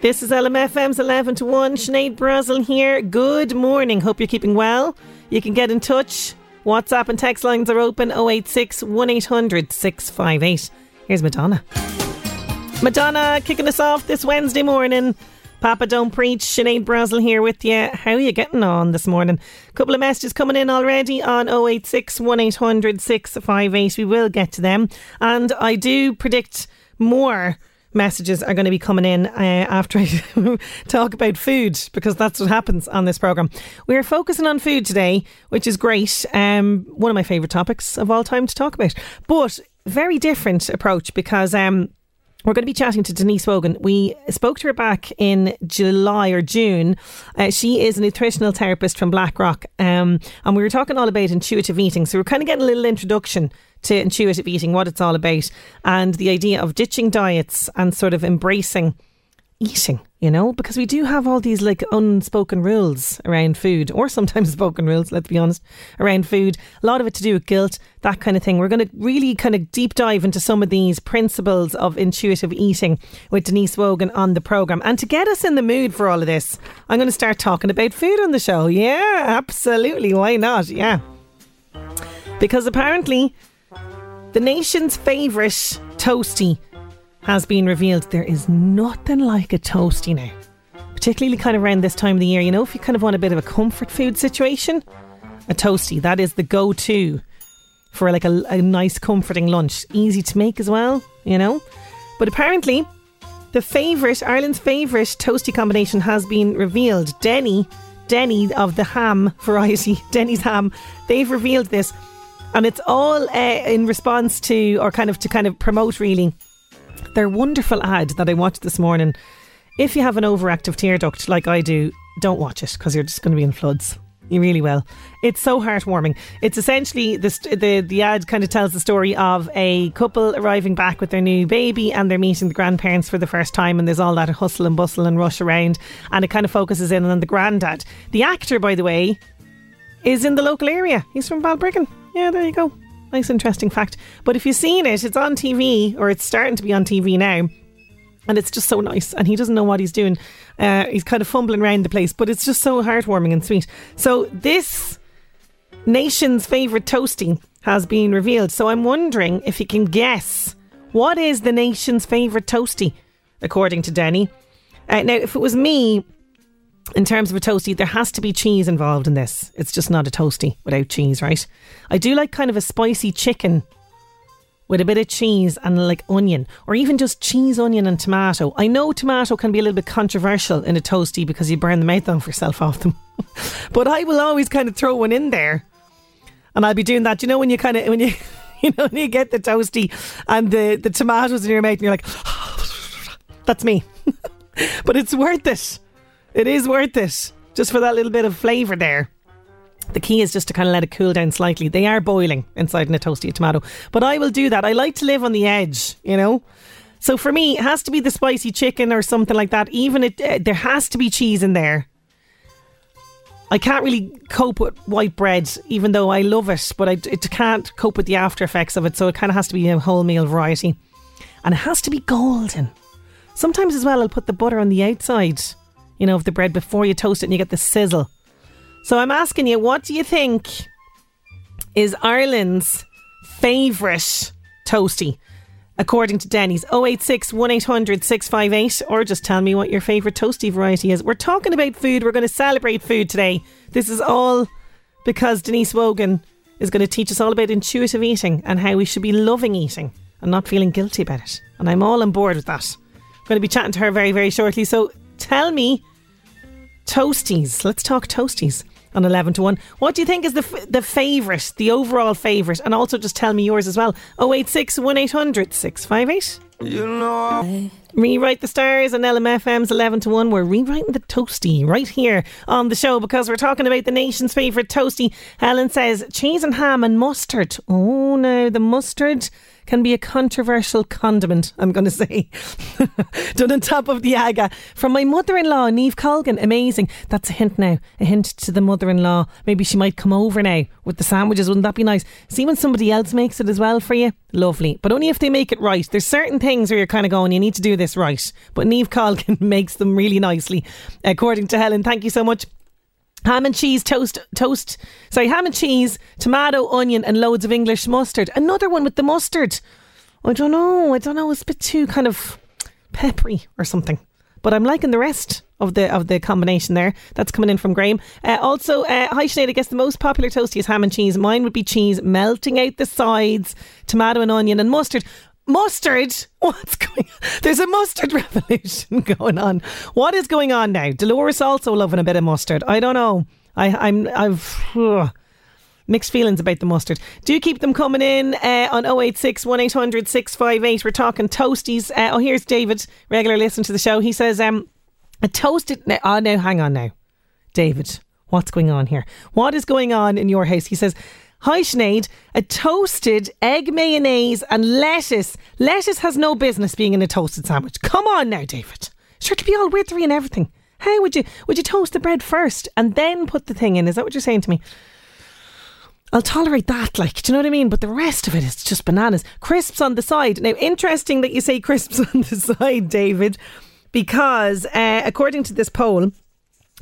This is LMFM's 11 to 1. Sinead Brazel here. Good morning. Hope you're keeping well. You can get in touch. WhatsApp and text lines are open 086 1800 658. Here's Madonna. Madonna kicking us off this Wednesday morning. Papa Don't Preach, Sinead Brazel here with you. How are you getting on this morning? couple of messages coming in already on 086 1800 658. We will get to them. And I do predict more messages are going to be coming in uh, after I talk about food because that's what happens on this program. We're focusing on food today, which is great. Um, one of my favourite topics of all time to talk about, but very different approach because. Um, we're going to be chatting to Denise Wogan. We spoke to her back in July or June. Uh, she is a nutritional therapist from Blackrock, um, and we were talking all about intuitive eating. So we're kind of getting a little introduction to intuitive eating, what it's all about, and the idea of ditching diets and sort of embracing eating, you know, because we do have all these like unspoken rules around food, or sometimes spoken rules, let's be honest, around food. A lot of it to do with guilt, that kind of thing. We're going to really kind of deep dive into some of these principles of intuitive eating with Denise Wogan on the programme. And to get us in the mood for all of this, I'm going to start talking about food on the show. Yeah, absolutely. Why not? Yeah. Because apparently, the nation's favourite toasty has been revealed. There is nothing like a toasty now. Particularly kind of around this time of the year, you know, if you kind of want a bit of a comfort food situation, a toasty, that is the go to for like a, a nice comforting lunch. Easy to make as well, you know. But apparently, the favourite, Ireland's favourite toasty combination has been revealed. Denny, Denny of the ham variety, Denny's ham, they've revealed this. And it's all uh, in response to, or kind of to kind of promote really, their wonderful ad that I watched this morning. If you have an overactive tear duct like I do, don't watch it because you're just going to be in floods. You really will. It's so heartwarming. It's essentially the the the ad kind of tells the story of a couple arriving back with their new baby and they're meeting the grandparents for the first time and there's all that hustle and bustle and rush around and it kind of focuses in on the granddad. The actor, by the way, is in the local area. He's from Balbriggan. Yeah, there you go. Nice, interesting fact. But if you've seen it, it's on TV or it's starting to be on TV now. And it's just so nice. And he doesn't know what he's doing. Uh, he's kind of fumbling around the place, but it's just so heartwarming and sweet. So, this nation's favourite toasty has been revealed. So, I'm wondering if you can guess what is the nation's favourite toasty, according to Denny. Uh, now, if it was me, in terms of a toasty, there has to be cheese involved in this. It's just not a toasty without cheese, right? I do like kind of a spicy chicken with a bit of cheese and like onion, or even just cheese, onion, and tomato. I know tomato can be a little bit controversial in a toasty because you burn the mouth off yourself off them, but I will always kind of throw one in there, and I'll be doing that. You know when you kind of when you you know when you get the toasty and the the tomatoes in your mouth, and you're like, that's me, but it's worth it. It is worth it just for that little bit of flavour there. The key is just to kind of let it cool down slightly. They are boiling inside in a toasty tomato. But I will do that. I like to live on the edge, you know? So for me, it has to be the spicy chicken or something like that. Even it, uh, there has to be cheese in there. I can't really cope with white bread, even though I love it, but I it can't cope with the after effects of it. So it kind of has to be a wholemeal variety. And it has to be golden. Sometimes as well, I'll put the butter on the outside, you know, of the bread before you toast it and you get the sizzle. So I'm asking you, what do you think is Ireland's favourite toasty? According to Denny's 086 1800 658, or just tell me what your favourite toasty variety is. We're talking about food, we're going to celebrate food today. This is all because Denise Wogan is going to teach us all about intuitive eating and how we should be loving eating and not feeling guilty about it. And I'm all on board with that. I'm going to be chatting to her very, very shortly. So tell me, toasties. Let's talk toasties on 11 to 1. What do you think is the f- the favourite, the overall favourite? And also just tell me yours as well. 086 1800 658. You know. Rewrite the stars on LMFM's 11 to 1. We're rewriting the toasty right here on the show because we're talking about the nation's favourite toasty. Helen says cheese and ham and mustard. Oh, no, the mustard can be a controversial condiment, I'm going to say. Done on top of the aga. From my mother in law, Neve Colgan. Amazing. That's a hint now. A hint to the mother in law. Maybe she might come over now with the sandwiches. Wouldn't that be nice? See when somebody else makes it as well for you? Lovely. But only if they make it right. There's certain things where you're kind of going, you need to do this right. But Neve Colgan makes them really nicely, according to Helen. Thank you so much. Ham and cheese toast, toast. Sorry, ham and cheese, tomato, onion, and loads of English mustard. Another one with the mustard. I don't know. I don't know. It's a bit too kind of peppery or something. But I'm liking the rest of the of the combination there. That's coming in from Graham. Uh, also, uh, hi Sinead, I guess the most popular toasty is ham and cheese. Mine would be cheese melting out the sides, tomato and onion, and mustard. Mustard? What's going on? There's a mustard revolution going on. What is going on now? Dolores also loving a bit of mustard. I don't know. I, I'm I've ugh, mixed feelings about the mustard. Do keep them coming in uh, on 086 1800 658. We're talking toasties. Uh, oh, here's David, regular listener to the show. He says, um, a toasted. Oh, now, hang on now. David, what's going on here? What is going on in your house? He says, Hi Sinead, a toasted egg mayonnaise and lettuce. Lettuce has no business being in a toasted sandwich. Come on now, David. Sure to be all withery and everything. How would you would you toast the bread first and then put the thing in? Is that what you're saying to me? I'll tolerate that, like, do you know what I mean? But the rest of it is just bananas. Crisps on the side. Now, interesting that you say crisps on the side, David, because uh, according to this poll,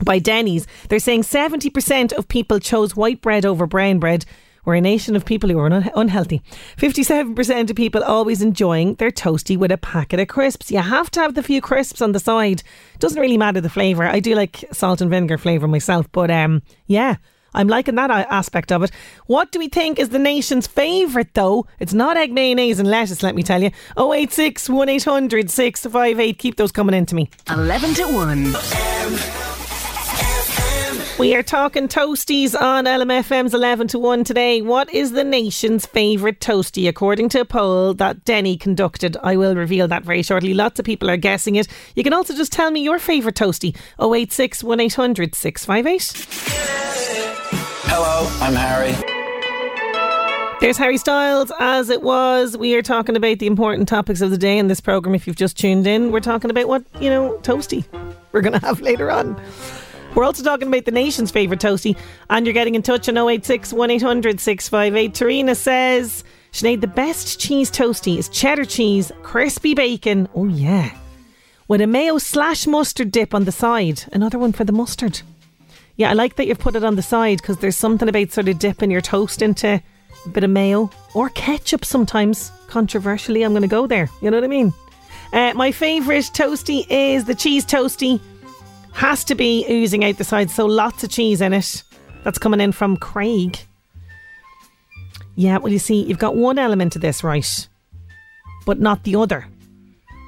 by Denny's, they're saying 70% of people chose white bread over brown bread. We're a nation of people who are un- unhealthy. 57% of people always enjoying their toasty with a packet of crisps. You have to have the few crisps on the side. Doesn't really matter the flavour. I do like salt and vinegar flavour myself, but um, yeah. I'm liking that aspect of it. What do we think is the nation's favourite, though? It's not egg mayonnaise and lettuce, let me tell you. 086 1800 658. Keep those coming in to me. 11 to 1. We are talking toasties on LMFM's 11 to 1 today. What is the nation's favourite toasty? According to a poll that Denny conducted, I will reveal that very shortly. Lots of people are guessing it. You can also just tell me your favourite toasty 086 1800 658. Hello, I'm Harry. There's Harry Styles, as it was. We are talking about the important topics of the day in this programme. If you've just tuned in, we're talking about what, you know, toasty we're going to have later on. We're also talking about the nation's favourite toasty, and you're getting in touch on 086 1800 658. Tarina says, Sinead, the best cheese toasty is cheddar cheese, crispy bacon. Oh, yeah. With a mayo slash mustard dip on the side. Another one for the mustard. Yeah, I like that you've put it on the side because there's something about sort of dipping your toast into a bit of mayo or ketchup sometimes. Controversially, I'm going to go there. You know what I mean? Uh, my favourite toasty is the cheese toasty has to be oozing out the sides, so lots of cheese in it. That's coming in from Craig. Yeah, well, you see, you've got one element of this right, but not the other.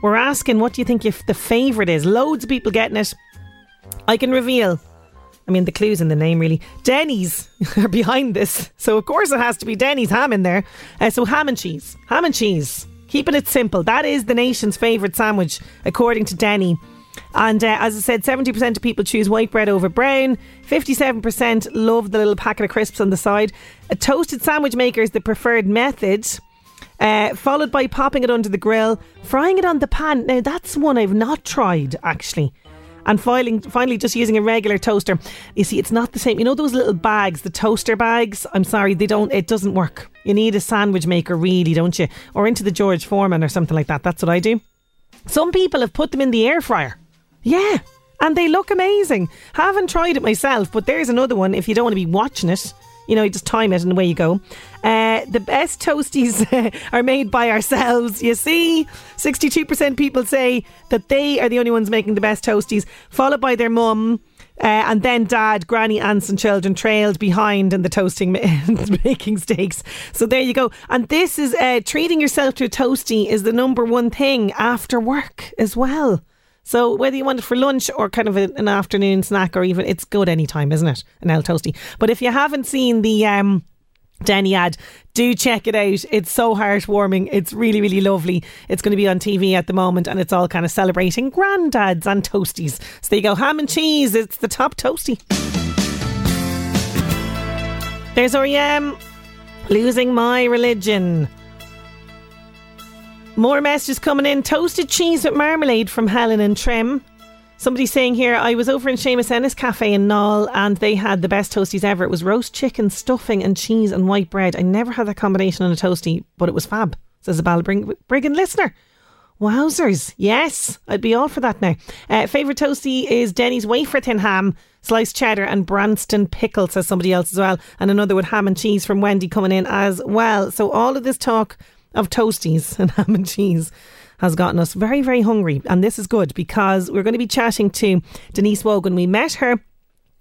We're asking, what do you think if the favourite is? Loads of people getting it. I can reveal. I mean, the clues in the name, really. Denny's are behind this. So, of course, it has to be Denny's ham in there. Uh, so, ham and cheese. Ham and cheese. Keeping it simple. That is the nation's favourite sandwich, according to Denny. And uh, as I said, 70% of people choose white bread over brown. 57% love the little packet of crisps on the side. A toasted sandwich maker is the preferred method. Uh, followed by popping it under the grill, frying it on the pan. Now, that's one I've not tried actually. And filing, finally, just using a regular toaster. You see, it's not the same. You know those little bags, the toaster bags? I'm sorry, they don't. It doesn't work. You need a sandwich maker, really, don't you? Or into the George Foreman or something like that. That's what I do. Some people have put them in the air fryer. Yeah, and they look amazing. Haven't tried it myself, but there's another one if you don't want to be watching it. You know, you just time it and away you go. Uh, the best toasties are made by ourselves. You see, 62% people say that they are the only ones making the best toasties, followed by their mum. Uh, and then dad, granny, aunts, and children trailed behind in the toasting, making steaks. So there you go. And this is uh, treating yourself to a toasty is the number one thing after work as well. So whether you want it for lunch or kind of an afternoon snack or even it's good anytime, isn't it? An El Toasty. But if you haven't seen the um, Denny ad, do check it out. It's so heartwarming. It's really, really lovely. It's going to be on TV at the moment and it's all kind of celebrating granddads and toasties. So there you go. Ham and cheese. It's the top toasty. There's our REM. Losing my religion. More messages coming in. Toasted cheese with marmalade from Helen and Trim. Somebody saying here, I was over in Seamus Ennis Cafe in Naul and they had the best toasties ever. It was roast chicken, stuffing, and cheese and white bread. I never had that combination on a toasty, but it was fab, says a Ballybrig listener. Wowzers. Yes, I'd be all for that now. Uh, Favourite toasty is Denny's wafer thin ham, sliced cheddar, and Branston pickle, says somebody else as well. And another with ham and cheese from Wendy coming in as well. So all of this talk of toasties and ham and cheese has gotten us very, very hungry. And this is good because we're going to be chatting to Denise Wogan. We met her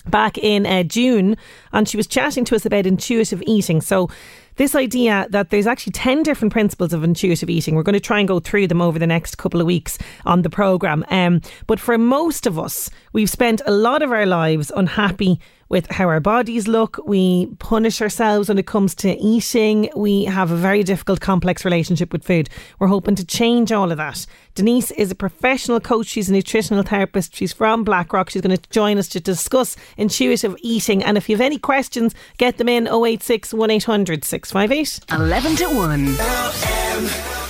back in uh, June and she was chatting to us about intuitive eating. So, this idea that there's actually 10 different principles of intuitive eating. We're going to try and go through them over the next couple of weeks on the programme. Um, but for most of us, we've spent a lot of our lives unhappy with how our bodies look. We punish ourselves when it comes to eating. We have a very difficult, complex relationship with food. We're hoping to change all of that. Denise is a professional coach. She's a nutritional therapist. She's from Blackrock. She's going to join us to discuss intuitive eating. And if you have any questions, get them in 086 1800 658. 11 to 1.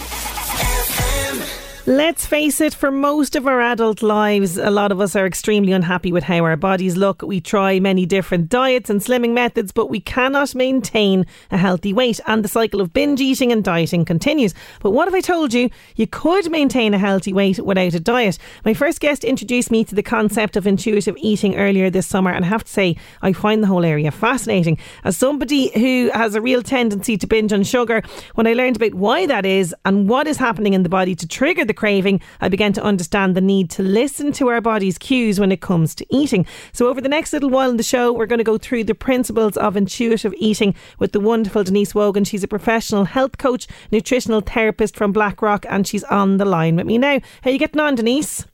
Let's face it, for most of our adult lives, a lot of us are extremely unhappy with how our bodies look. We try many different diets and slimming methods, but we cannot maintain a healthy weight, and the cycle of binge eating and dieting continues. But what if I told you you could maintain a healthy weight without a diet? My first guest introduced me to the concept of intuitive eating earlier this summer, and I have to say, I find the whole area fascinating. As somebody who has a real tendency to binge on sugar, when I learned about why that is and what is happening in the body to trigger the craving, I began to understand the need to listen to our body's cues when it comes to eating. So, over the next little while in the show, we're going to go through the principles of intuitive eating with the wonderful Denise Wogan. She's a professional health coach, nutritional therapist from Blackrock, and she's on the line with me now. How are you getting on, Denise?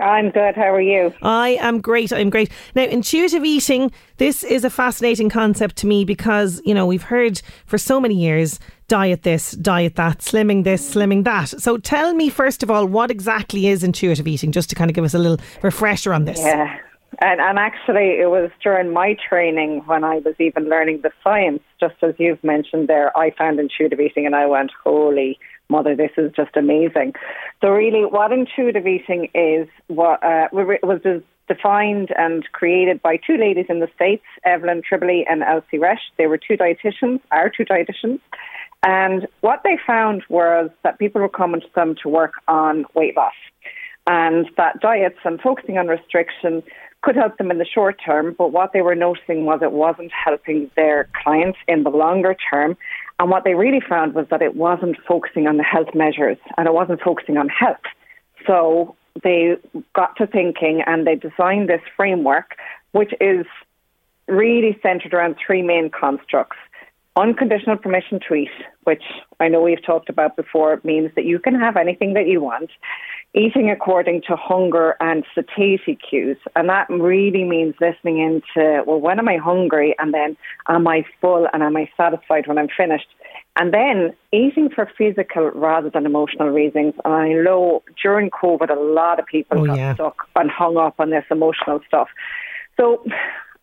I'm good. How are you? I am great. I'm great. Now, intuitive eating, this is a fascinating concept to me because, you know, we've heard for so many years diet this, diet that, slimming this, slimming that. So tell me, first of all, what exactly is intuitive eating, just to kind of give us a little refresher on this. Yeah. And, and actually, it was during my training when I was even learning the science, just as you've mentioned there, I found intuitive eating and I went, holy mother, this is just amazing. So, really, what intuitive eating is, what uh, was defined and created by two ladies in the States, Evelyn Tribole and Elyse Resch. They were two dietitians, our two dietitians. And what they found was that people were coming to them to work on weight loss and that diets and focusing on restriction could help them in the short term, but what they were noticing was it wasn't helping their clients in the longer term. And what they really found was that it wasn't focusing on the health measures and it wasn't focusing on health. So they got to thinking and they designed this framework, which is really centered around three main constructs. Unconditional permission to eat, which I know we've talked about before, means that you can have anything that you want. Eating according to hunger and satiety cues. And that really means listening into, well, when am I hungry? And then am I full and am I satisfied when I'm finished? And then eating for physical rather than emotional reasons. And I know during COVID, a lot of people Oh, got yeah. stuck and hung up on this emotional stuff. So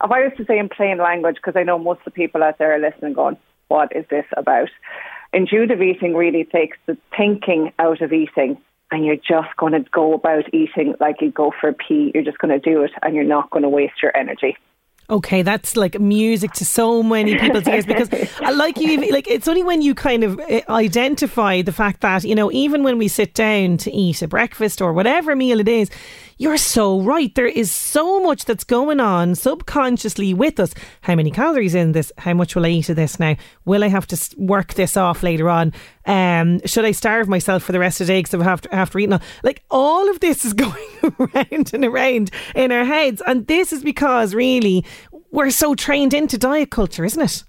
if I was to say in plain language, because I know most of the people out there are listening going, what is this about? Intuitive eating really takes the thinking out of eating and you're just going to go about eating like you go for a pee. You're just going to do it and you're not going to waste your energy. Okay, that's like music to so many people's ears because, uh, like you, like it's only when you kind of uh, identify the fact that you know, even when we sit down to eat a breakfast or whatever meal it is, you're so right. There is so much that's going on subconsciously with us. How many calories in this? How much will I eat of this now? Will I have to work this off later on? Um, should I starve myself for the rest of the day because I have to, after eating? all- Like all of this is going around and around in our heads, and this is because really we're so trained into diet culture, isn't it?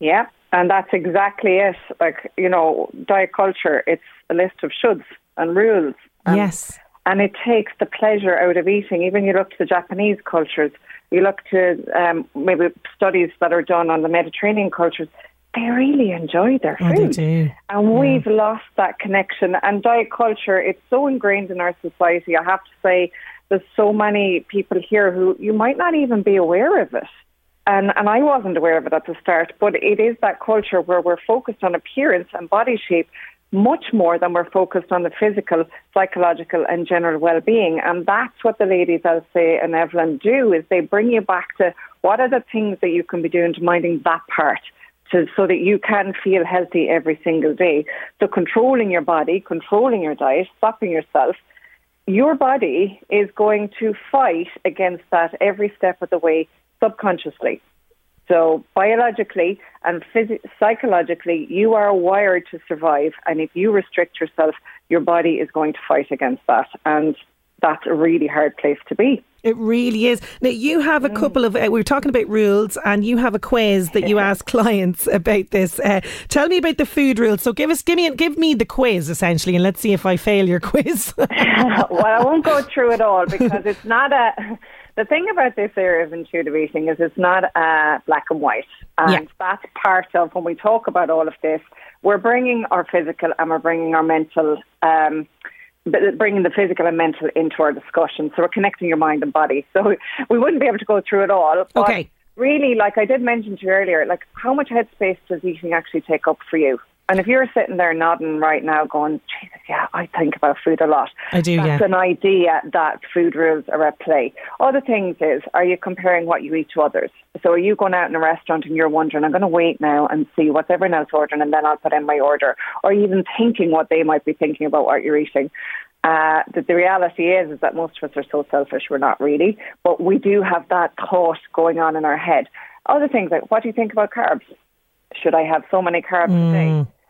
Yeah, and that's exactly it. Like, you know, diet culture, it's a list of shoulds and rules. And, yes. And it takes the pleasure out of eating. Even you look to the Japanese cultures, you look to um, maybe studies that are done on the Mediterranean cultures, they really enjoy their Oh, food. do. And we've lost that connection. And diet culture, it's so ingrained in our society. I have to say, there's so many people here who you might not even be aware of it. And, and I wasn't aware of it at the start, but it is that culture where we're focused on appearance and body shape much more than we're focused on the physical, psychological, and general well-being. And that's what the ladies, Elyse, and Evelyn do is they bring you back to what are the things that you can be doing to minding that part to, so that you can feel healthy every single day. So controlling your body, controlling your diet, stopping yourself. Your body is going to fight against that every step of the way subconsciously. So biologically and phys- psychologically, you are wired to survive. And if you restrict yourself, your body is going to fight against that. And that's a really hard place to be. It really is. Now you have a couple of. Uh, we were talking about rules, and you have a quiz that you ask clients about this. Uh, tell me about the food rules. So give us, give me, give me the quiz essentially, and let's see if I fail your quiz. well, I won't go through it all because it's not a. The thing about this area of intuitive eating is it's not uh, black and white, and Yeah. that's part of when we talk about all of this. We're bringing our physical and we're bringing our mental. Um, b- bringing the physical and mental into our discussion. So we're connecting your mind and body. So we wouldn't be able to go through it all. But Okay. Really, like I did mention to you earlier, like how much headspace does eating actually take up for you? And if you're sitting there nodding right now, going, Jesus, yeah, I think about food a lot. I do, That's yeah. an idea that food rules are at play. Other things is, are you comparing what you eat to others? So are you going out in a restaurant and you're wondering, I'm going to wait now and see what's everyone else ordering and then I'll put in my order? Or even thinking what they might be thinking about what you're eating? Uh, the, the reality is, is that most of us are so selfish. We're not really, but we do have that thought going on in our head. Other things like, what do you think about carbs? Should I have so many carbs a day?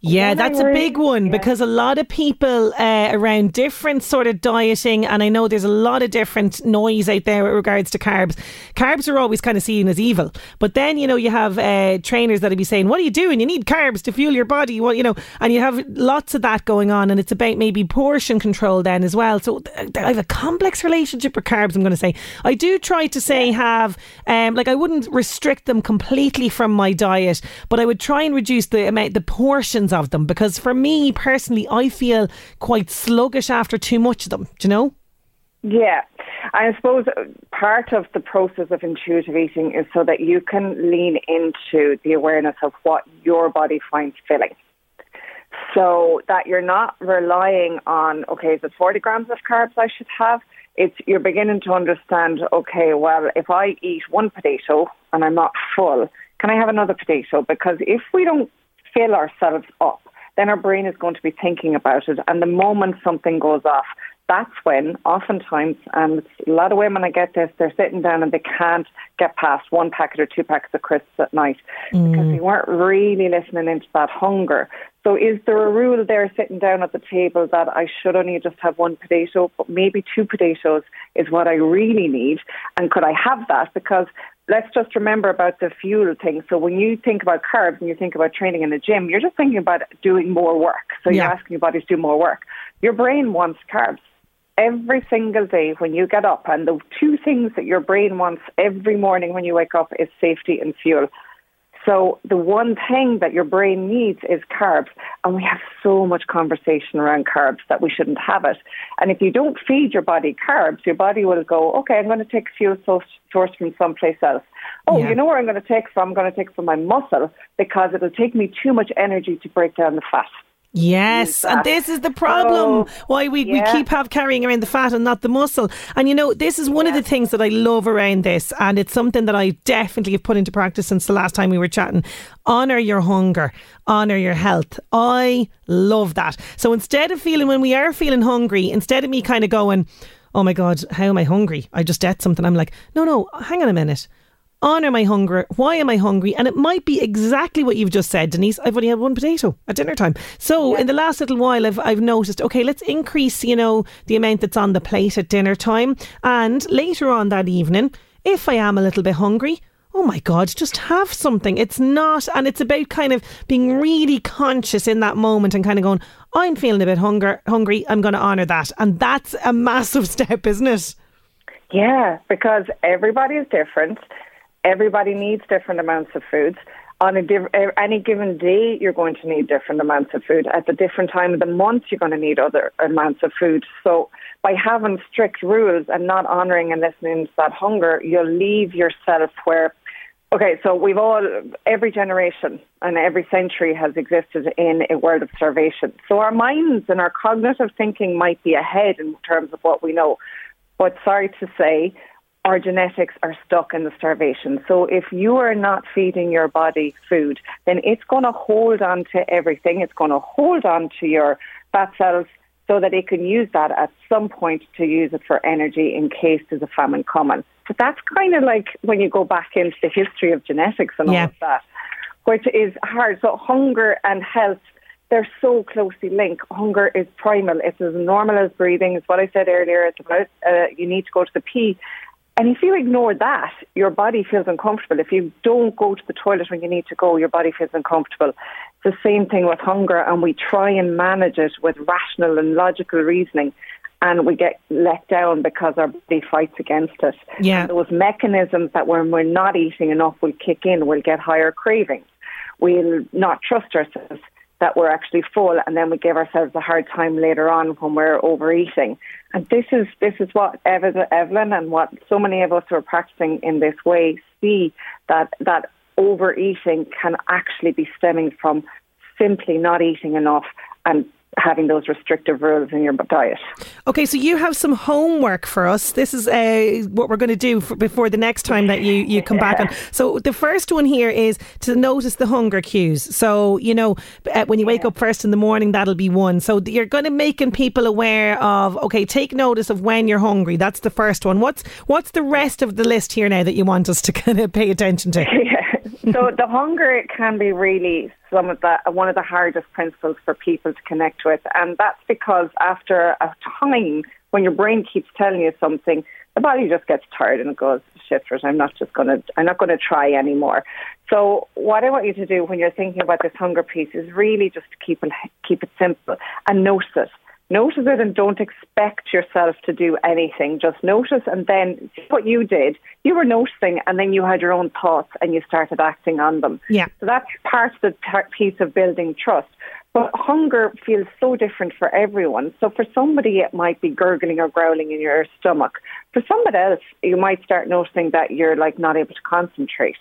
Yeah, When that's a big one yeah. because a lot of people uh, around different sort of dieting, and I know there's a lot of different noise out there with regards to carbs. Carbs are always kind of seen as evil, but then you know you have uh, trainers that'll be saying, "What are you doing? You need carbs to fuel your body." Well, you know, and you have lots of that going on, and it's about maybe portion control then as well. So I have a complex relationship with carbs. I'm going to say I do try to say have um, like I wouldn't restrict them completely from my diet, but I would try and reduce the amount, the portions of them because for me personally, I feel quite sluggish after too much of them. Do you know? Yeah. I suppose part of the process of intuitive eating is so that you can lean into the awareness of what your body finds filling. So that you're not relying on, okay, is it 40 grams of carbs I should have? It's you're beginning to understand, okay, well, if I eat one potato and I'm not full, can I have another potato? Because if we don't fill ourselves up, then our brain is going to be thinking about it. And the moment something goes off, that's when oftentimes, and a lot of women, I get this, they're sitting down and they can't get past one packet or two packets of crisps at night because mm. they weren't really listening into that hunger. So is there a rule there sitting down at the table that I should only just have one potato, but maybe two potatoes is what I really need? And could I have that? Because let's just remember about the fuel thing. So when you think about carbs and you think about training in the gym, you're just thinking about doing more work. So you're asking your body to do more work. Your brain wants carbs every single day when you get up. And the two things that your brain wants every morning when you wake up is safety and fuel. So the one thing that your brain needs is carbs. And we have so much conversation around carbs that we shouldn't have it. And if you don't feed your body carbs, your body will go, okay, I'm going to take fuel source from someplace else. Oh, yeah. you know where I'm going to take from? I'm going to take from my muscle because it'll take me too much energy to break down the fat. Yes, and this is the problem oh, why we, yeah. we keep have carrying around the fat and not the muscle. And you know, this is one yeah. of the things that I love around this, and it's something that I definitely have put into practice since the last time we were chatting. Honor your hunger, honor your health. I love that. So instead of feeling when we are feeling hungry, instead of me kind of going, "Oh my god, how am I hungry? I just ate something," I'm like, "No, no, hang on a minute." Honour my hunger. Why am I hungry? And it might be exactly what you've just said, Denise. I've only had one potato at dinner time. So yeah. in the last little while, I've, I've noticed, okay, let's increase, you know, the amount that's on the plate at dinner time. And later on that evening, if I am a little bit hungry, oh my God, just have something. It's not, and it's about kind of being really conscious in that moment and kind of going, I'm feeling a bit hunger, hungry. I'm going to honour that. And that's a massive step, isn't it? Yeah, because everybody is different everybody needs different amounts of foods. On a div- eh, any given day, you're going to need different amounts of food. At the different time of the month, you're going to need other amounts of food. So, by having strict rules and not honouring and listening to that hunger, you'll leave yourself where Okay, so we've all, every generation and every century has existed in a world of starvation. So our minds and our cognitive thinking might be ahead in terms of what we know. But sorry to say, our genetics are stuck in the starvation. So if you are not feeding your body food, then it's going to hold on to everything. It's going to hold on to your fat cells so that it can use that at some point to use it for energy in case there's a famine coming. But that's kind of like when you go back into the history of genetics and yeah. all of that, which is hard. So hunger and health they're so closely linked. Hunger is primal. It's as normal as breathing. It's what I said earlier. It's about uh, you need to go to the pee. And if you ignore that, your body feels uncomfortable. If you don't go to the toilet when you need to go, your body feels uncomfortable. It's the same thing with hunger, and we try and manage it with rational and logical reasoning, and we get let down because our body fights against it. Yeah. And those mechanisms that when we're not eating enough will kick in, we'll get higher cravings. We'll not trust ourselves that we're actually full, and then we give ourselves a hard time later on when we're overeating. And this is this is what Evelyn and what so many of us who are practicing in this way see that that overeating can actually be stemming from simply not eating enough and having those restrictive rules in your diet. Okay, so you have some homework for us. This is uh, what we're going to do for, before the next time that you, you come yeah. back on. So the first one here is to notice the hunger cues. So, you know, uh, when you wake yeah. up first in the morning, that'll be one. So you're going to making people aware of, okay, take notice of when you're hungry. That's the first one. What's, what's the rest of the list here now that you want us to kind of pay attention to? Yeah. So the hunger can be really some of the one of the hardest principles for people to connect with, and that's because after a time when your brain keeps telling you something, the body just gets tired and it goes, "Shit, I'm not just gonna, I'm not gonna try anymore." So what I want you to do when you're thinking about this hunger piece is really just keep it keep it simple and notice it. Notice it and don't expect yourself to do anything. Just notice and then see what you did. You were noticing and then you had your own thoughts and you started acting on them. Yeah. So that's part of the piece of building trust. But hunger feels so different for everyone. So for somebody, it might be gurgling or growling in your stomach. For somebody else, you might start noticing that you're like not able to concentrate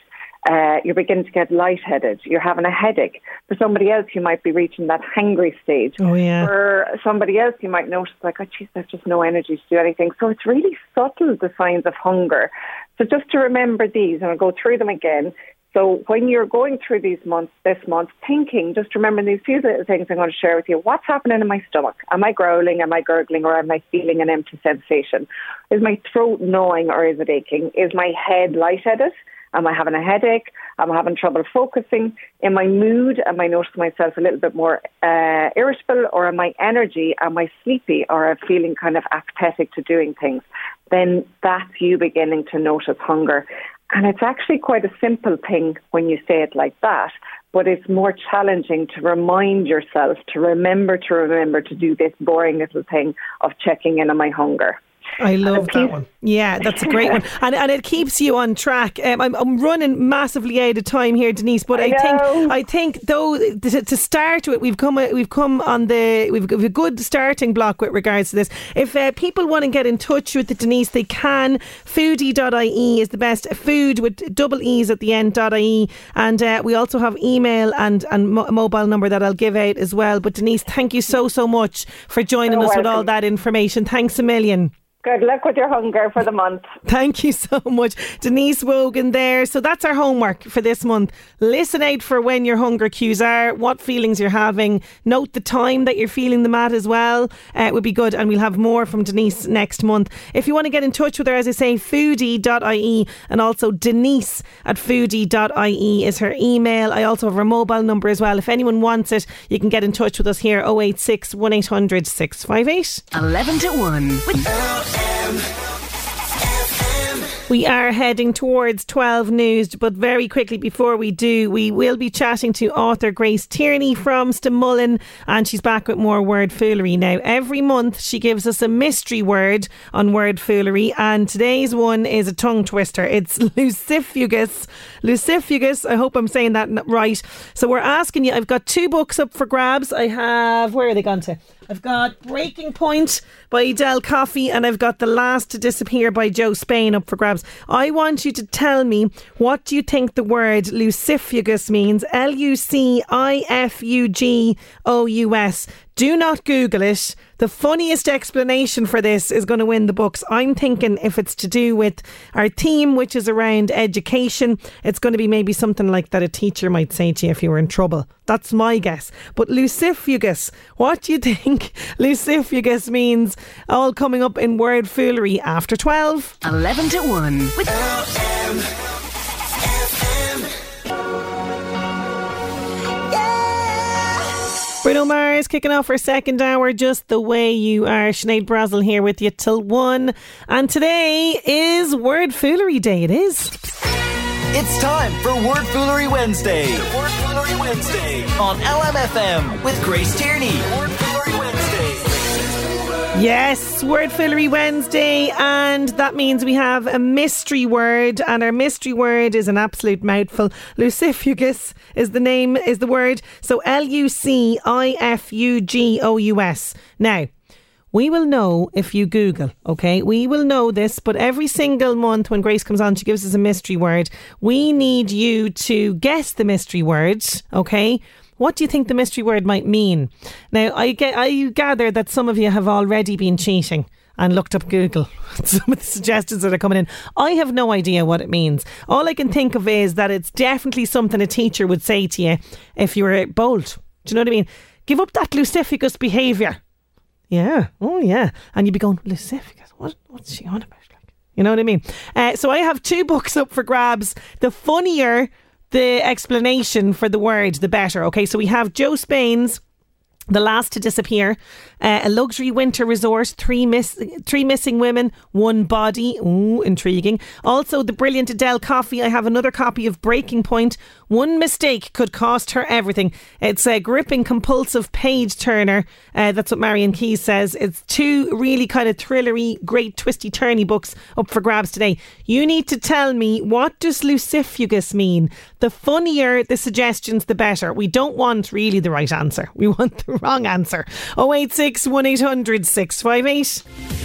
uh, you're beginning to get lightheaded, you're having a headache. For somebody else, you might be reaching that hangry stage. Oh, yeah. For somebody else, you might notice, like, oh, geez, there's just no energy to do anything. So it's really subtle, the signs of hunger. So just to remember these, and I'll go through them again. So when you're going through these months, this month, thinking, just remember these few little things I'm going to share with you. What's happening in my stomach? Am I growling? Am I gurgling? Or am I feeling an empty sensation? Is my throat gnawing or is it aching? Is my head lightheaded? Am I having a headache? Am I having trouble focusing? In my mood, am I noticing myself a little bit more uh, irritable, or am I energy? Am I sleepy, or am I feeling kind of apathetic to doing things? Then that's you beginning to notice hunger. And it's actually quite a simple thing when you say it like that, but it's more challenging to remind yourself to remember to remember to do this boring little thing of checking in on my hunger. I love that one. Yeah, that's a great one, and and it keeps you on track. Um, I'm, I'm running massively out of time here, Denise, but I, I think. I think though to, to start with, we've come we've come on the we've got a good starting block with regards to this. If uh, people want to get in touch with the Denise, they can. Foodie.ie is the best. Food with double e's at the end. .ie, and uh, we also have email and and mo- mobile number that I'll give out as well. But Denise, thank you so so much for joining You're us with all that information. Thanks a million. Good luck with your hunger for the month. Thank you so much. Denise Wogan there. So that's our homework for this month. Listen out for when your hunger cues are, what feelings you're having. Note the time that you're feeling them at as well. Uh, it would be good. And we'll have more from Denise next month. If you want to get in touch with her, as I say, foodie.ie and also Denise at foodie.ie is her email. I also have her mobile number as well. If anyone wants it, you can get in touch with us here 086 1800 658. 11 to 1 with We are heading towards 12 news, but very quickly before we do, we will be chatting to author Grace Tierney from Stamullen, and she's back with more word foolery now. Every month, she gives us a mystery word on word foolery, and today's one is a tongue twister. It's lucifugous. Lucifugous, I hope I'm saying that right. So we're asking you, I've got two books up for grabs. I have, where are they gone to? I've got Breaking Point by Edel Coffey and I've got The Last to Disappear by Jo Spain up for grabs. I want you to tell me what you think the word lucifugous means? L U C I F U G O U S. Do not Google it. The funniest explanation for this is going to win the books. I'm thinking if it's to do with our theme, which is around education, it's going to be maybe something like that a teacher might say to you if you were in trouble. That's my guess. But lucifugous, what do you think lucifugous means? All coming up in word foolery after 12. 11 to 1 with Bruno Mars kicking off our second hour just the way you are. Sinead Brazel here with you till one. And today is Word Foolery Day. It is. It's time for Word Foolery Wednesday. Word Foolery Wednesday on LMFM with Grace Tierney. Word. Yes, Word Foolery Wednesday, and that means we have a mystery word, and our mystery word is an absolute mouthful. Lucifugous is the name, is the word. So L U C I F U G O U S. Now, we will know if you Google, okay? We will know this, but every single month when Grace comes on, she gives us a mystery word. We need you to guess the mystery words, okay? What do you think the mystery word might mean? Now, I get, I gather that some of you have already been cheating and looked up Google. Some of the suggestions that are coming in. I have no idea what it means. All I can think of is that it's definitely something a teacher would say to you if you were bold. Do you know what I mean? Give up that lucificus behaviour. Yeah. Oh, yeah. And you'd be going, Lucificus, what, what's she on about? Like, you know what I mean? Uh, so I have two books up for grabs. The funnier the explanation for the word, the better. Okay, so we have Jo Spain's the Last to Disappear, uh, a luxury winter resort, three miss, three missing women, one body. Ooh, intriguing. Also, the brilliant Edel Coffey. I have another copy of Breaking Point. One mistake could cost her everything. It's a gripping, compulsive page turner. Uh, that's what Marian Keyes says. It's two really kind of thrillery, great twisty turny books up for grabs today. You need to tell me what does lucifugous mean? The funnier the suggestions, the better. We don't want really the right answer. We want the wrong answer. 086 1800 658.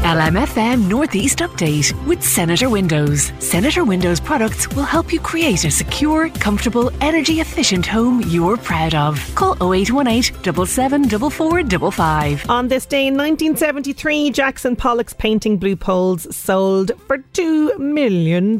LMFM Northeast Update with Senator Windows. Senator Windows products will help you create a secure, comfortable, energy efficient home you're proud of. Call 0818 774455. On this day in 1973, Jackson Pollock's painting Blue Poles sold for $2 million.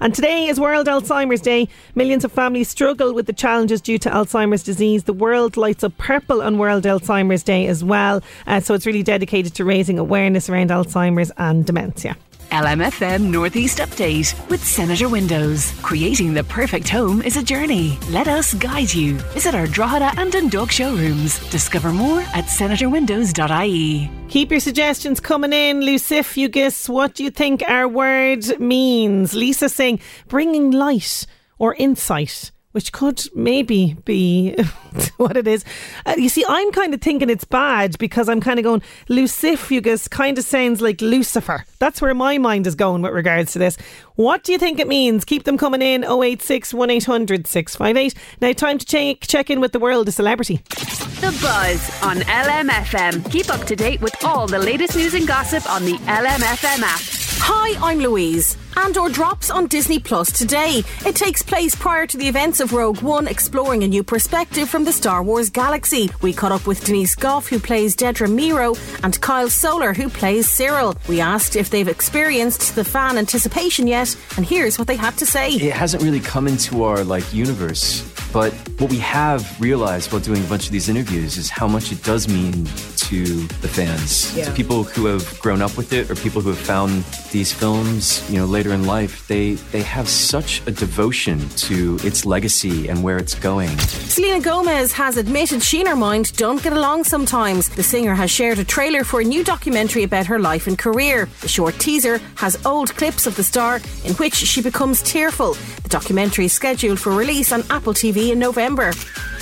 And today is World Alzheimer's Day. Millions of families struggle with the challenges due to Alzheimer's disease. The world lights up purple on World Alzheimer's Day as well. Uh, so it's really dedicated to raising awareness around Alzheimer's and dementia. LMFM Northeast Update with Senator Windows. Creating the perfect home is a journey. Let us guide you. Visit our Drogheda and Dundalk showrooms. Discover more at senatorwindows.ie. Keep your suggestions coming in. Lucifugous, what do you think our word means? Lisa saying bringing light or insight, which could maybe be what it is. Uh, you see, I'm kind of thinking it's bad because I'm kind of going, Lucifugous kind of sounds like Lucifer. That's where my mind is going with regards to this. What do you think it means? Keep them coming in 086 1800 658. Now, time to check, check in with the world of celebrity. The Buzz on LMFM. Keep up to date with all the latest news and gossip on the LMFM app. Hi, I'm Louise. Andor drops on Disney Plus today. It takes place prior to the events of Rogue One, exploring a new perspective from the Star Wars galaxy. We caught up with Denise Gough, who plays Dedra Miro, and Kyle Soller, who plays Syril. We asked if they've experienced the fan anticipation yet, and here's what they had to say. It hasn't really come into our like universe, but what we have realized while doing a bunch of these interviews is how much it does mean to the fans, Yeah. to people who have grown up with it or people who have found these films, you know, later in life. They they have such a devotion to its legacy and where it's going. Selena Gomez has admitted she and her mind don't get along sometimes. The singer has shared a trailer for a new documentary about her life and career. The short teaser has old clips of the star in which she becomes tearful. The documentary is scheduled for release on Apple TV in November.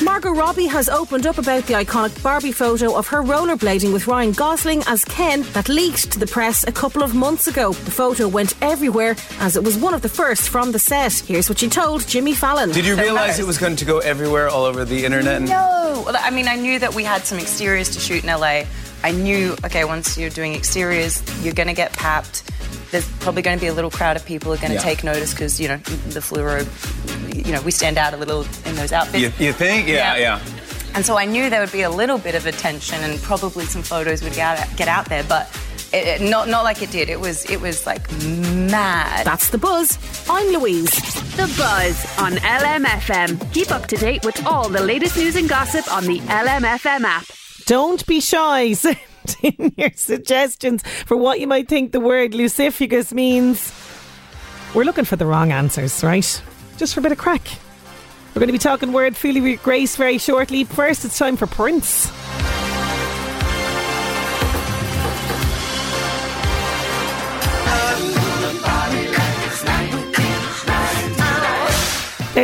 Margot Robbie has opened up about the iconic Barbie photo of her rollerblading with Ryan Gosling as Ken that leaked to the press a couple of months ago. The photo went everywhere as it was one of the first from the set. Here's what she told Jimmy Fallon. Did you realize it was going to go everywhere, all over the internet? And No. Well, I mean, I knew that we had some exteriors to shoot in LA. I knew, okay, once you're doing exteriors, you're going to get papped. There's probably going to be a little crowd of people who are going to Yeah. take notice because, you know, the fluoro, you know, we stand out a little in those outfits. You, you think? Yeah, Yeah. yeah. And so I knew there would be a little bit of attention and probably some photos would get out, get out there, but it, it- not not like it did. It was it was like mad. That's the buzz. I'm Louise. The Buzz on LMFM. Keep up to date with all the latest news and gossip on the LMFM app. Don't be shy. Send in your suggestions for what you might think the word lucifugous means. We're looking for the wrong answers, right? Just for a bit of crack. We're going to be talking word foolery with Grace very shortly. First, it's time for Prince.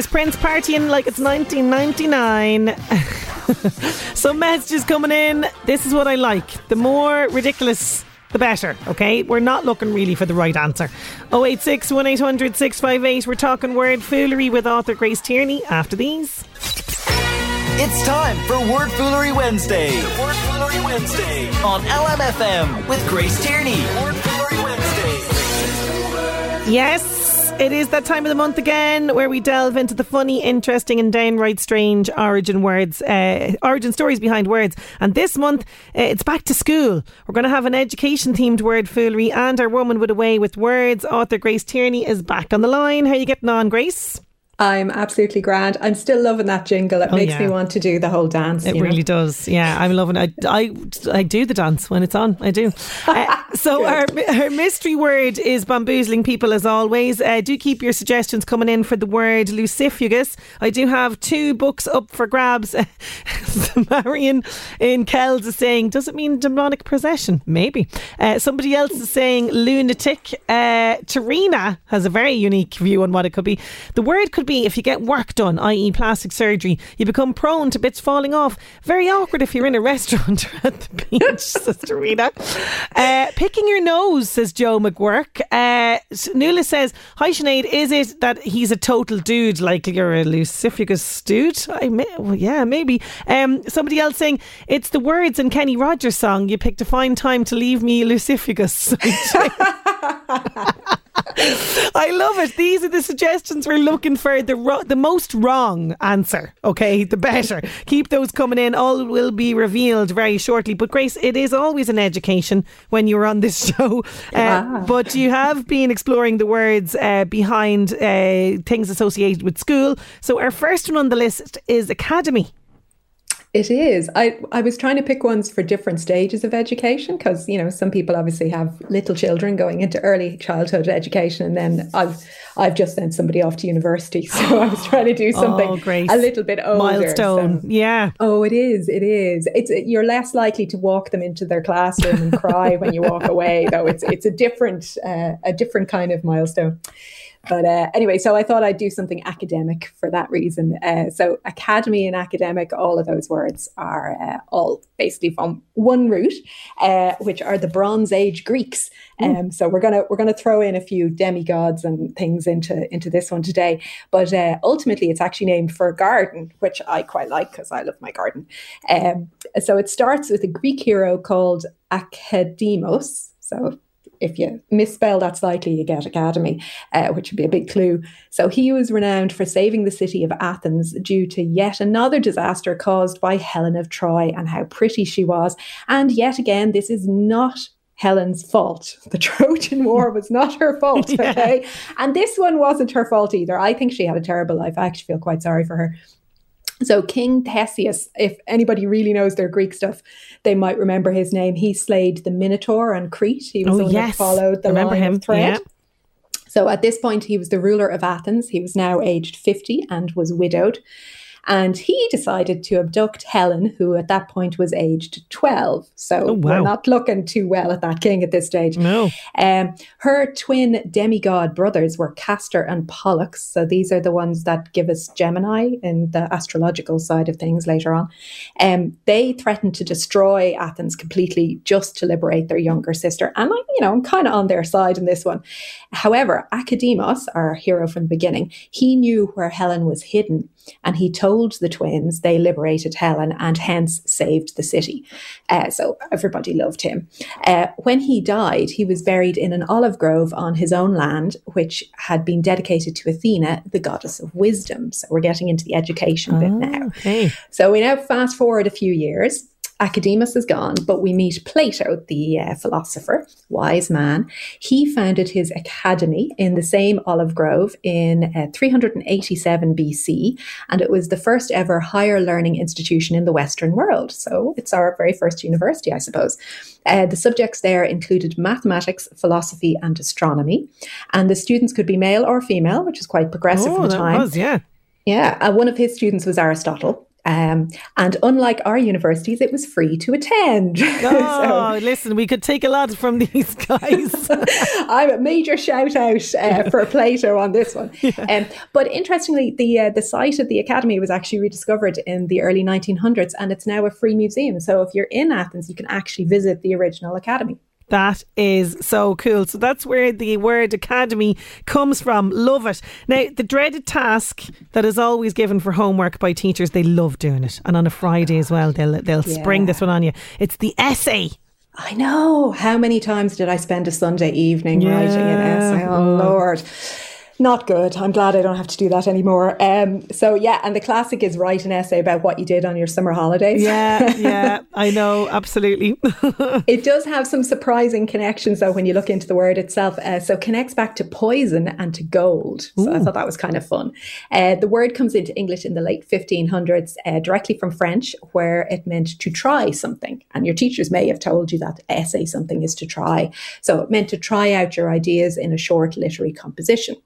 There's Prince partying like it's 1999. Some messages coming in. This is what I like. The more ridiculous, the better. Okay, we're not looking really for the right answer. 086 1800 658. We're talking word foolery with author Grace Tierney after these. It's time for Word Foolery Wednesday. Word Foolery Wednesday on LMFM with Grace Tierney. Word Foolery Wednesday. Yes, it is that time of the month again where we delve into the funny, interesting, and downright strange origin words, uh, origin stories behind words. And this month, uh, it's back to school. We're going to have an education themed word foolery, and our woman with a way with words, author Grace Tierney, is back on the line. How are you getting on, Grace? I'm absolutely grand. I'm still loving that jingle. It Oh, makes yeah. me want to do the whole dance. It you know? really does. Yeah, I'm loving it. I, I, I do the dance when it's on. I do. Uh, so our, our mystery word is bamboozling people as always. Uh, do keep your suggestions coming in for the word lucifugous. I do have two books up for grabs. Marion in Kells is saying, does it mean demonic possession? Maybe. Uh, somebody else is saying lunatic. Uh, Tarina has a very unique view on what it could be. The word could be if you get work done, i.e., plastic surgery, you become prone to bits falling off. Very awkward if you're in a restaurant or at the beach, Sister Rita. Uh, picking your nose, says Joe McGurk. Uh, says, Hi Sinead, is it that he's a total dude, like you're a lucifugous dude? I may, well, yeah, maybe. Um, somebody else saying, It's the words in Kenny Rogers' song, you picked a fine time to leave me lucifugous. I love it. These are the suggestions we're looking for. The ro- the most wrong answer, okay, the better. Keep those coming in. All will be revealed very shortly. But Grace, it is always an education when you're on this show. Uh, but you have been exploring the words uh, behind uh, things associated with school. So our first one on the list is academy. It is. I, I was trying to pick ones for different stages of education because, you know, some people obviously have little children going into early childhood education and then I've I've just sent somebody off to university. So I was trying to do something Oh, a little bit older. Milestone. so- Yeah. Oh, it is. It is. It's you're less likely to walk them into their classroom and cry when you walk away, though. It's it's a different uh, a different kind of milestone. But uh, anyway, so I thought I'd do something academic for that reason. Uh, so academy and academic, all of those words are uh, all basically from one root, uh, which are the Bronze Age Greeks. Um, so we're gonna we're gonna throw in a few demigods and things into into this one today. But uh, ultimately, it's actually named for a garden, which I quite like because I love my garden. Um, so it starts with a Greek hero called Academos. So if you misspell that slightly, you get academy, uh, which would be a big clue. So he was renowned for saving the city of Athens due to yet another disaster caused by Helen of Troy and how pretty she was. And yet again, this is not Helen's fault. The Trojan War was not her fault, okay? And this one wasn't her fault either. I think she had a terrible life. I actually feel quite sorry for her. So King Theseus, if anybody really knows their Greek stuff, they might remember his name. He slayed the Minotaur on Crete. He was Oh, the one yes. that followed the Remember line him, of thread. yeah. So at this point, he was the ruler of Athens. He was now aged 50 and was widowed. And he decided to abduct Helen, who at that point was aged 12. So Oh, we're not looking too well at that king at this stage. No. Um, her twin demigod brothers were Castor and Pollux. So these are the ones that give us Gemini in the astrological side of things later on. Um, they threatened to destroy Athens completely just to liberate their younger sister. And I, you know, I'm kind of on their side in this one. However, Academos, our hero from the beginning, he knew where Helen was hidden. And he told the twins they liberated Helen and hence saved the city. Uh, so everybody loved him. Uh, when he died, he was buried in an olive grove on his own land, which had been dedicated to Athena, the goddess of wisdom. So we're getting into the education bit now. Okay. So we now fast forward a few years. Academus is gone, but we meet Plato, the uh, philosopher, wise man. He founded his academy in the same olive grove in uh, 387 BC, and it was the first ever higher learning institution in the Western world. So it's our very first university, I suppose. Uh, the subjects there included mathematics, philosophy, and astronomy, and the students could be male or female, which is quite progressive Oh, for the time. was, yeah. Yeah, uh, one of his students was Aristotle. Um, and unlike our universities, it was free to attend. Oh, listen, we could take a lot from these guys. I'm a major shout out uh, for Plato on this one. Um, but interestingly, the uh, the site of the academy was actually rediscovered in the early 1900s, and it's now a free museum. So if you're in Athens, you can actually visit the original academy. That is so cool. So that's where the word academy comes from. Love it. Now, the dreaded task that is always given for homework by teachers, they love doing it. And on a Friday as well, they'll they'll spring this one on you. It's the essay. I know. How many times did I spend a Sunday evening writing an Yeah. essay? Oh, oh. Lord. Not good. I'm glad I don't have to do that anymore. Um, so, yeah, and the classic is write an essay about what you did on your summer holidays. Yeah, yeah, I know, absolutely. it does have some surprising connections, though, when you look into the word itself. Uh, so, connects back to poison and to gold. So, I thought that was kind of fun. Uh, the word comes into English in the late 1500s, uh, directly from French, where it meant to try something. And your teachers may have told you that essay something is to try. So, it meant to try out your ideas in a short literary composition.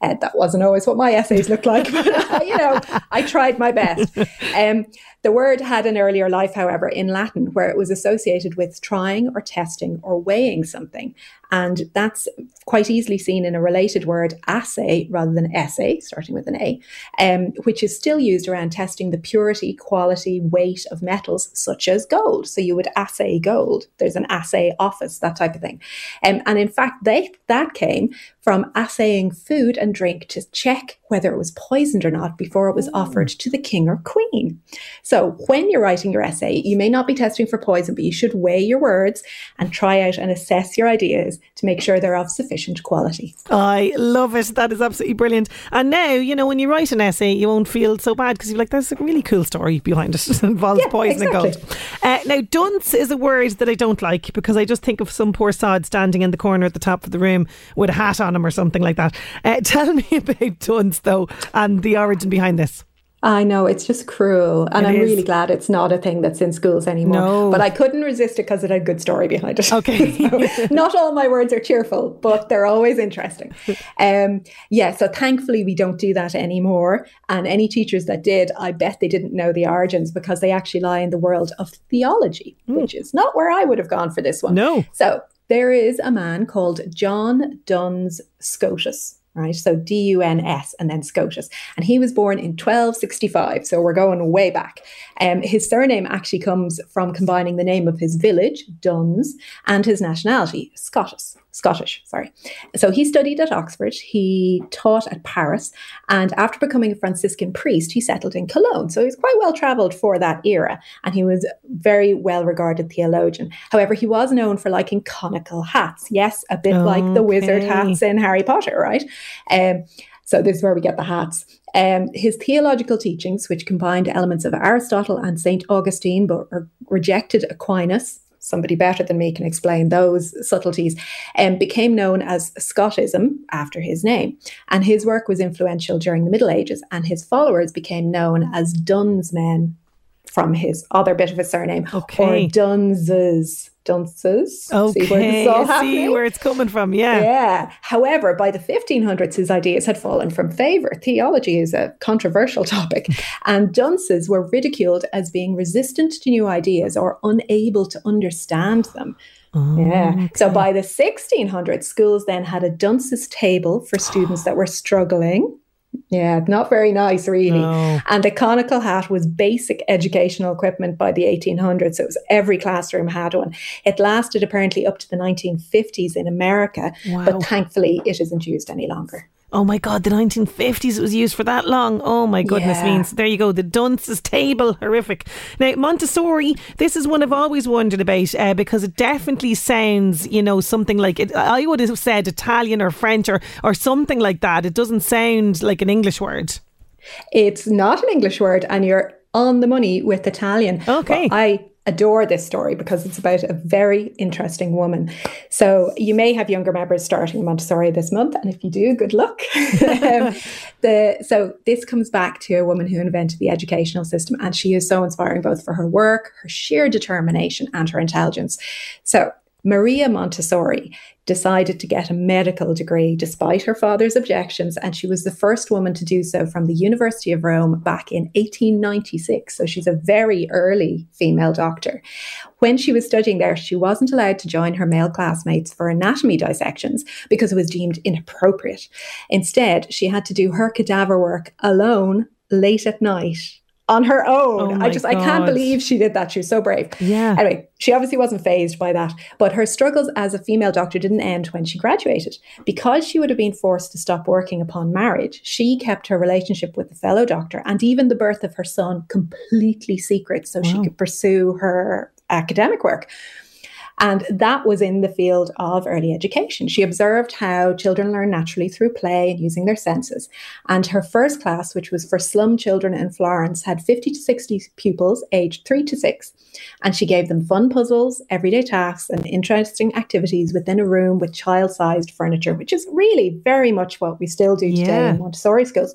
Uh, that wasn't always what my essays looked like, but you know, I tried my best. Um, the word had an earlier life, however, in Latin, where it was associated with trying or testing or weighing something. And that's quite easily seen in a related word, assay, rather than essay, starting with an A, um, which is still used around testing the purity, quality, weight of metals, such as gold. So you would assay gold. There's an assay office, that type of thing. Um, and in fact, they, that came from assaying food and drink to check whether it was poisoned or not before it was offered to the king or queen. So when you're writing your essay, you may not be testing for poison, but you should weigh your words and try out and assess your ideas to make sure they're of sufficient quality. I love it. That is absolutely brilliant. And now, you know, when you write an essay, you won't feel so bad because you're like, there's a really cool story behind it. it involves poison and exactly. gold. Uh, now, dunce is a word that I don't like because I just think of some poor sod standing in the corner at the top of the room with a hat on him or something like that. Uh, tell me about dunce, though, and the origin behind this. I know it's just cruel, and It I'm is. really glad it's not a thing that's in schools anymore. No. But I couldn't resist it because it had a good story behind it. Okay. So, not all my words are cheerful, but they're always interesting. Um, yeah, so thankfully we don't do that anymore. And any teachers that did, I bet they didn't know the origins because they actually lie in the world of theology, which is not where I would have gone for this one. No. So there is a man called John Duns Scotus. Right? So D U N S and then Scotus. And he was born in 1265. So we're going way back. Um, his surname actually comes from combining the name of his village, Duns, and his nationality, Scottish. Scottish, sorry. So he studied at Oxford, he taught at Paris, and after becoming a Franciscan priest, he settled in Cologne. So he was quite well traveled for that era, and he was very well regarded theologian. However, he was known for liking conical hats. Yes, a bit like the wizard hats in Harry Potter, right? Um, so this is where we get the hats. Um, his theological teachings, which combined elements of Aristotle and Saint Augustine, but re- rejected Aquinas. Somebody better than me can explain those subtleties, um, became known as Scotism after his name. And his work was influential during the Middle Ages, and his followers became known as Dunsmen from his other bit of a surname, Okay. or Dunses. Dunses. See where Okay, all see where it's coming from. Yeah. Yeah. However, by the 1500s, his ideas had fallen from favor. Theology is a controversial topic, and dunces were ridiculed as being resistant to new ideas or unable to understand them. Oh, yeah. So by the 1600s, schools then had a dunces table for students that were struggling. Yeah, not very nice, really. No. And the conical hat was basic educational equipment by the 1800s. So it was every classroom had one. It lasted apparently up to the 1950s in America, Wow. but thankfully it isn't used any longer. Oh my God, the 1950s it was used for that long. Oh my goodness Yeah. means. There you go, the dunce's table, horrific. Now, Montessori, this is one I've always wondered about uh, because it definitely sounds, you know, something like it. I would have said Italian or French or, or something like that. It doesn't sound like an English word. It's not an English word, and you're on the money with Italian. Okay. But I adore this story because it's about a very interesting woman. So you may have younger members starting Montessori this month, and if you do, good luck. um, the, so this comes back to a woman who invented the educational system, and she is so inspiring both for her work, her sheer determination, and her intelligence. So Maria Montessori decided to get a medical degree despite her father's objections, and she was the first woman to do so from the University of Rome back in 1896. So she's a very early female doctor. When she was studying there, she wasn't allowed to join her male classmates for anatomy dissections because it was deemed inappropriate. Instead, she had to do her cadaver work alone late at night on her own. Oh I just I can't believe she did that. She was so brave. Yeah. Anyway, she obviously wasn't phased by that, but her struggles as a female doctor didn't end when she graduated. Because she would have been forced to stop working upon marriage, she kept her relationship with the fellow doctor and even the birth of her son completely secret so she could pursue her academic work. And that was in the field of early education. She observed how children learn naturally through play and using their senses. And her first class, which was for slum children in Florence, had 50 to 60 pupils aged three to six. And she gave them fun puzzles, everyday tasks, and interesting activities within a room with child sized furniture, which is really very much what we still do today Yeah. in Montessori schools.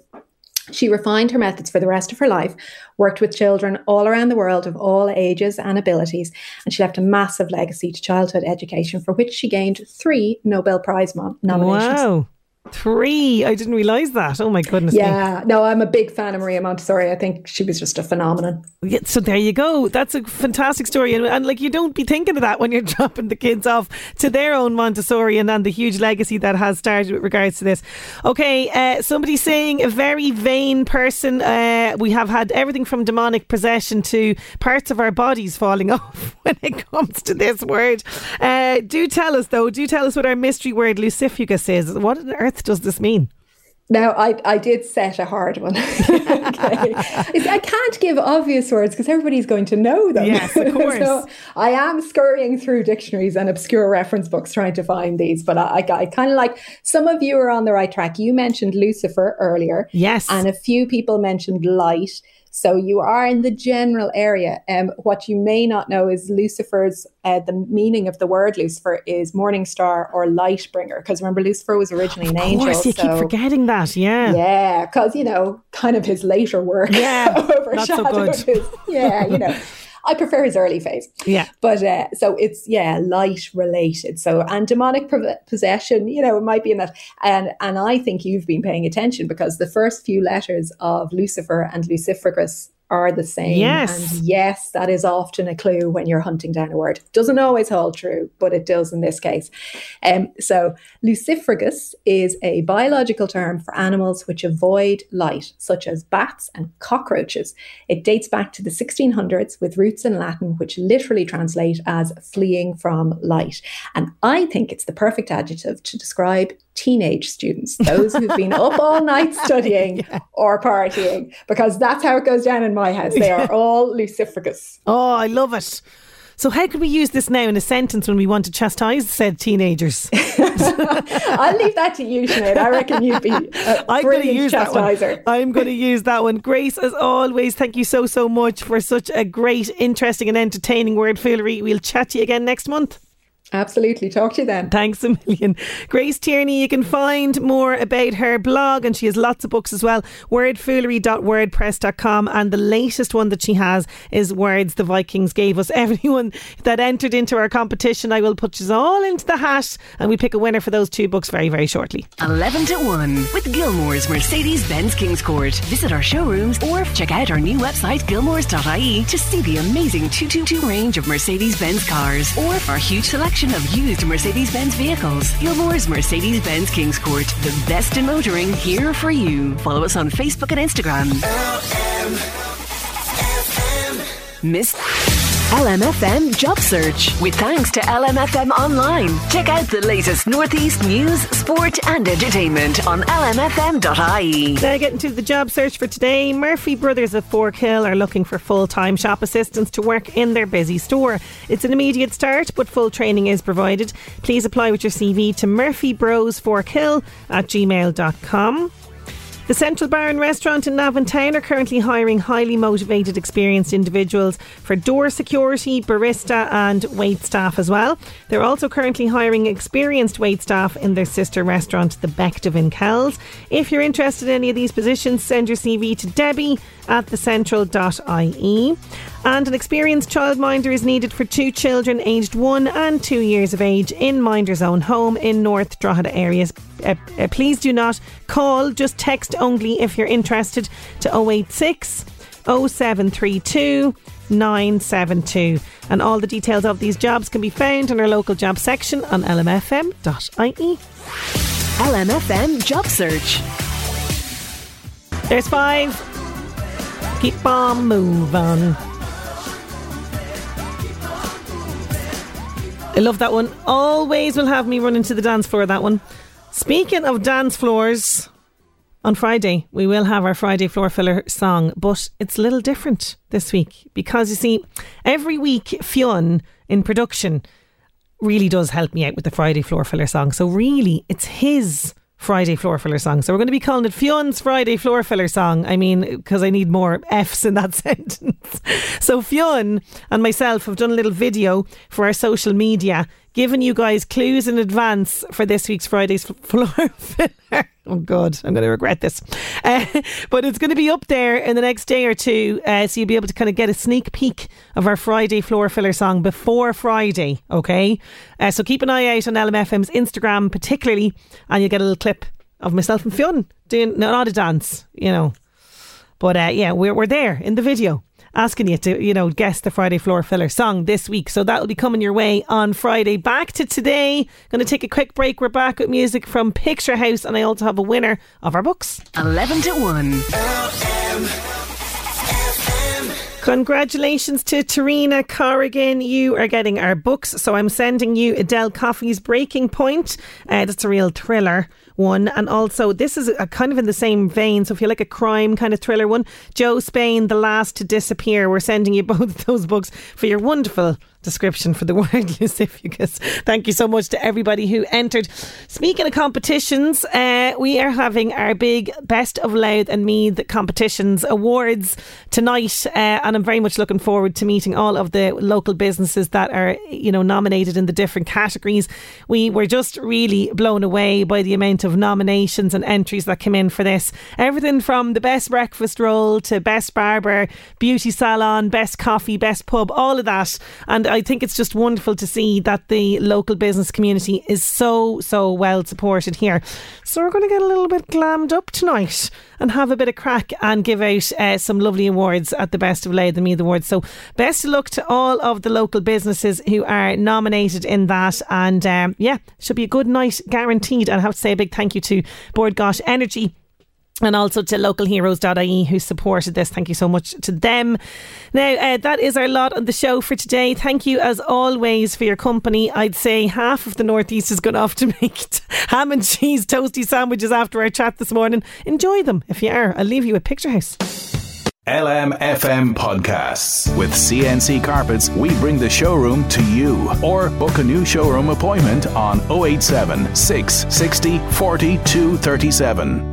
She refined her methods for the rest of her life, worked with children all around the world of all ages and abilities, and she left a massive legacy to childhood education for which she gained three Nobel Prize nominations. Wow. Three. I didn't realise that. Oh my goodness me. Yeah, no, I'm a big fan of Maria Montessori. I think she was just a phenomenon. Yeah, so there you go. That's a fantastic story, and, and like you don't be thinking of that when you're dropping the kids off to their own Montessori, and then the huge legacy that has started with regards to this. Okay, uh, somebody saying a very vain person. Uh, we have had everything from demonic possession to parts of our bodies falling off when it comes to this word. Uh, do tell us though. Do tell us what our mystery word lucifugous is. What on earth does this mean? Now, I, I did set a hard one. okay. I can't give obvious words because everybody's going to know them. Yes, of course. so I am scurrying through dictionaries and obscure reference books trying to find these, but I, I, I kind of like some of you are on the right track. You mentioned Lucifer earlier. Yes. And a few people mentioned light. So you are in the general area. Um, what you may not know is Lucifer's, uh, the meaning of the word Lucifer is morning star or light bringer. Because remember, Lucifer was originally an Of angel. course, you so- keep forgetting that. Yeah. yeah, because you know, kind of his later work. Yeah, not so good. his- yeah, you know, I prefer his early phase. Yeah. But uh, so it's yeah, light related. So and demonic pro- possession, you know, it might be in that. And and I think you've been paying attention because the first few letters of Lucifer and lucifugous are the same. Yes. And yes, that is often a clue when you're hunting down a word. Doesn't always hold true, but it does in this case. Um, so, lucifugous is a biological term for animals which avoid light, such as bats and cockroaches. It dates back to the 1600s with roots in Latin, which literally translate as fleeing from light. And I think it's the perfect adjective to describe teenage students, those who've been up all night studying yeah. or partying, because that's how it goes down in my house. They are all lucifugous. Oh, I love it. So, how could we use this now in a sentence when we want to chastise said teenagers? I'll leave that to you, Sinead. I reckon you'd be a I'm going to use chastiser. That one. I'm going to use that one. Grace, as always, thank you so, so much for such a great, interesting, and entertaining word foolery. We'll chat to you again next month. Absolutely. Talk to you then. Thanks a million. Grace Tierney, you can find more about her blog, and she has lots of books as well. Wordfoolery.wordpress.com. And the latest one that she has is Words the Vikings Gave Us. Everyone that entered into our competition, I will put you all into the hat, and we pick a winner for those two books very, very shortly. 11 to 1 with Gilmore's Mercedes Benz Kingscourt. Visit our showrooms or check out our new website, gilmores.ie, to see the amazing 222 range of Mercedes Benz cars or our huge selection selection of used Mercedes Benz vehicles. Gilmore's Mercedes Benz Kingscourt. The best in motoring here for you. Follow us on Facebook and Instagram. Miss LMFM Job Search with thanks to LMFM Online. Check out the latest Northeast news, sport, and entertainment on lmfm.ie. Now, getting to the job search for today, Murphy Brothers of Forkhill are looking for full time shop assistants to work in their busy store. It's an immediate start, but full training is provided. Please apply with your CV to murphybrosforkhill at gmail.com. The Central Bar and Restaurant in Navan Town are currently hiring highly motivated, experienced individuals for door security, barista, and wait staff as well. They're also currently hiring experienced wait staff in their sister restaurant, the Bective in Kells. If you're interested in any of these positions, send your CV to Debbie at thecentral.ie. And an experienced childminder is needed for two children aged one and two years of age in Minder's Own Home in North Drogheda areas. Uh, uh, please do not call, just text only if you're interested to 086 0732 972. And all the details of these jobs can be found in our local job section on lmfm.ie. LMFM Job Search. There's five. Keep on moving. I love that one. Always will have me running to the dance floor, that one. Speaking of dance floors, on Friday we will have our Friday floor filler song, but it's a little different this week because you see, every week Fionn in production really does help me out with the Friday floor filler song. So really, it's his Friday floor filler song. So we're going to be calling it Fionn's Friday floor filler song. I mean, because I need more F's in that sentence. so Fionn and myself have done a little video for our social media, giving you guys clues in advance for this week's Friday's floor filler. Oh God, I'm going to regret this. Uh, but it's going to be up there in the next day or two, uh, so you'll be able to kind of get a sneak peek of our Friday floor filler song before Friday. Okay, uh, so keep an eye out on LMFM's Instagram, particularly, and you'll get a little clip of myself and Fionn doing not a dance, you know. But uh, yeah, we're we're there in the video asking you to, you know, guess the Friday Floor Filler song this week. So that'll be coming your way on Friday. Back to today. Going to take a quick break. We're back with music from Picture House, and I also have a winner of our books. 11 to 1. Congratulations to Tarina Corrigan. You are getting our books. So I'm sending you Edel Coffey's Breaking Point. Uh, that's a real thriller one. And also, this is a, kind of in the same vein. So if you like a crime kind of thriller one, Jo Spain, The Last to Disappear. We're sending you both those books for your wonderful description for the word Lucifugous. Thank you so much to everybody who entered. Speaking of competitions, uh, we are having our big Best of Louth and Meath competitions awards tonight, uh, and I'm very much looking forward to meeting all of the local businesses that are, you know, nominated in the different categories. We were just really blown away by the amount of nominations and entries that came in for this. Everything from the best breakfast roll to best barber, beauty salon, best coffee, best pub, all of that, and I think it's just wonderful to see that the local business community is so, so well supported here. So we're going to get a little bit glammed up tonight and have a bit of crack and give out uh, some lovely awards at the Best of Louth the Meath Awards. So best of luck to all of the local businesses who are nominated in that. And um, yeah, should be a good night guaranteed. And I have to say a big thank you to Bord Gáis Energy and also to localheroes.ie who supported this. Thank you so much to them. Now, uh, that is our lot on the show for today. Thank you as always for your company. I'd say half of the Northeast has gone off to make t- ham and cheese toasty sandwiches after our chat this morning. Enjoy them if you are. I'll leave you with Picture House. LMFM podcasts. With CNC Carpets, we bring the showroom to you. Or book a new showroom appointment on 087 660 4237.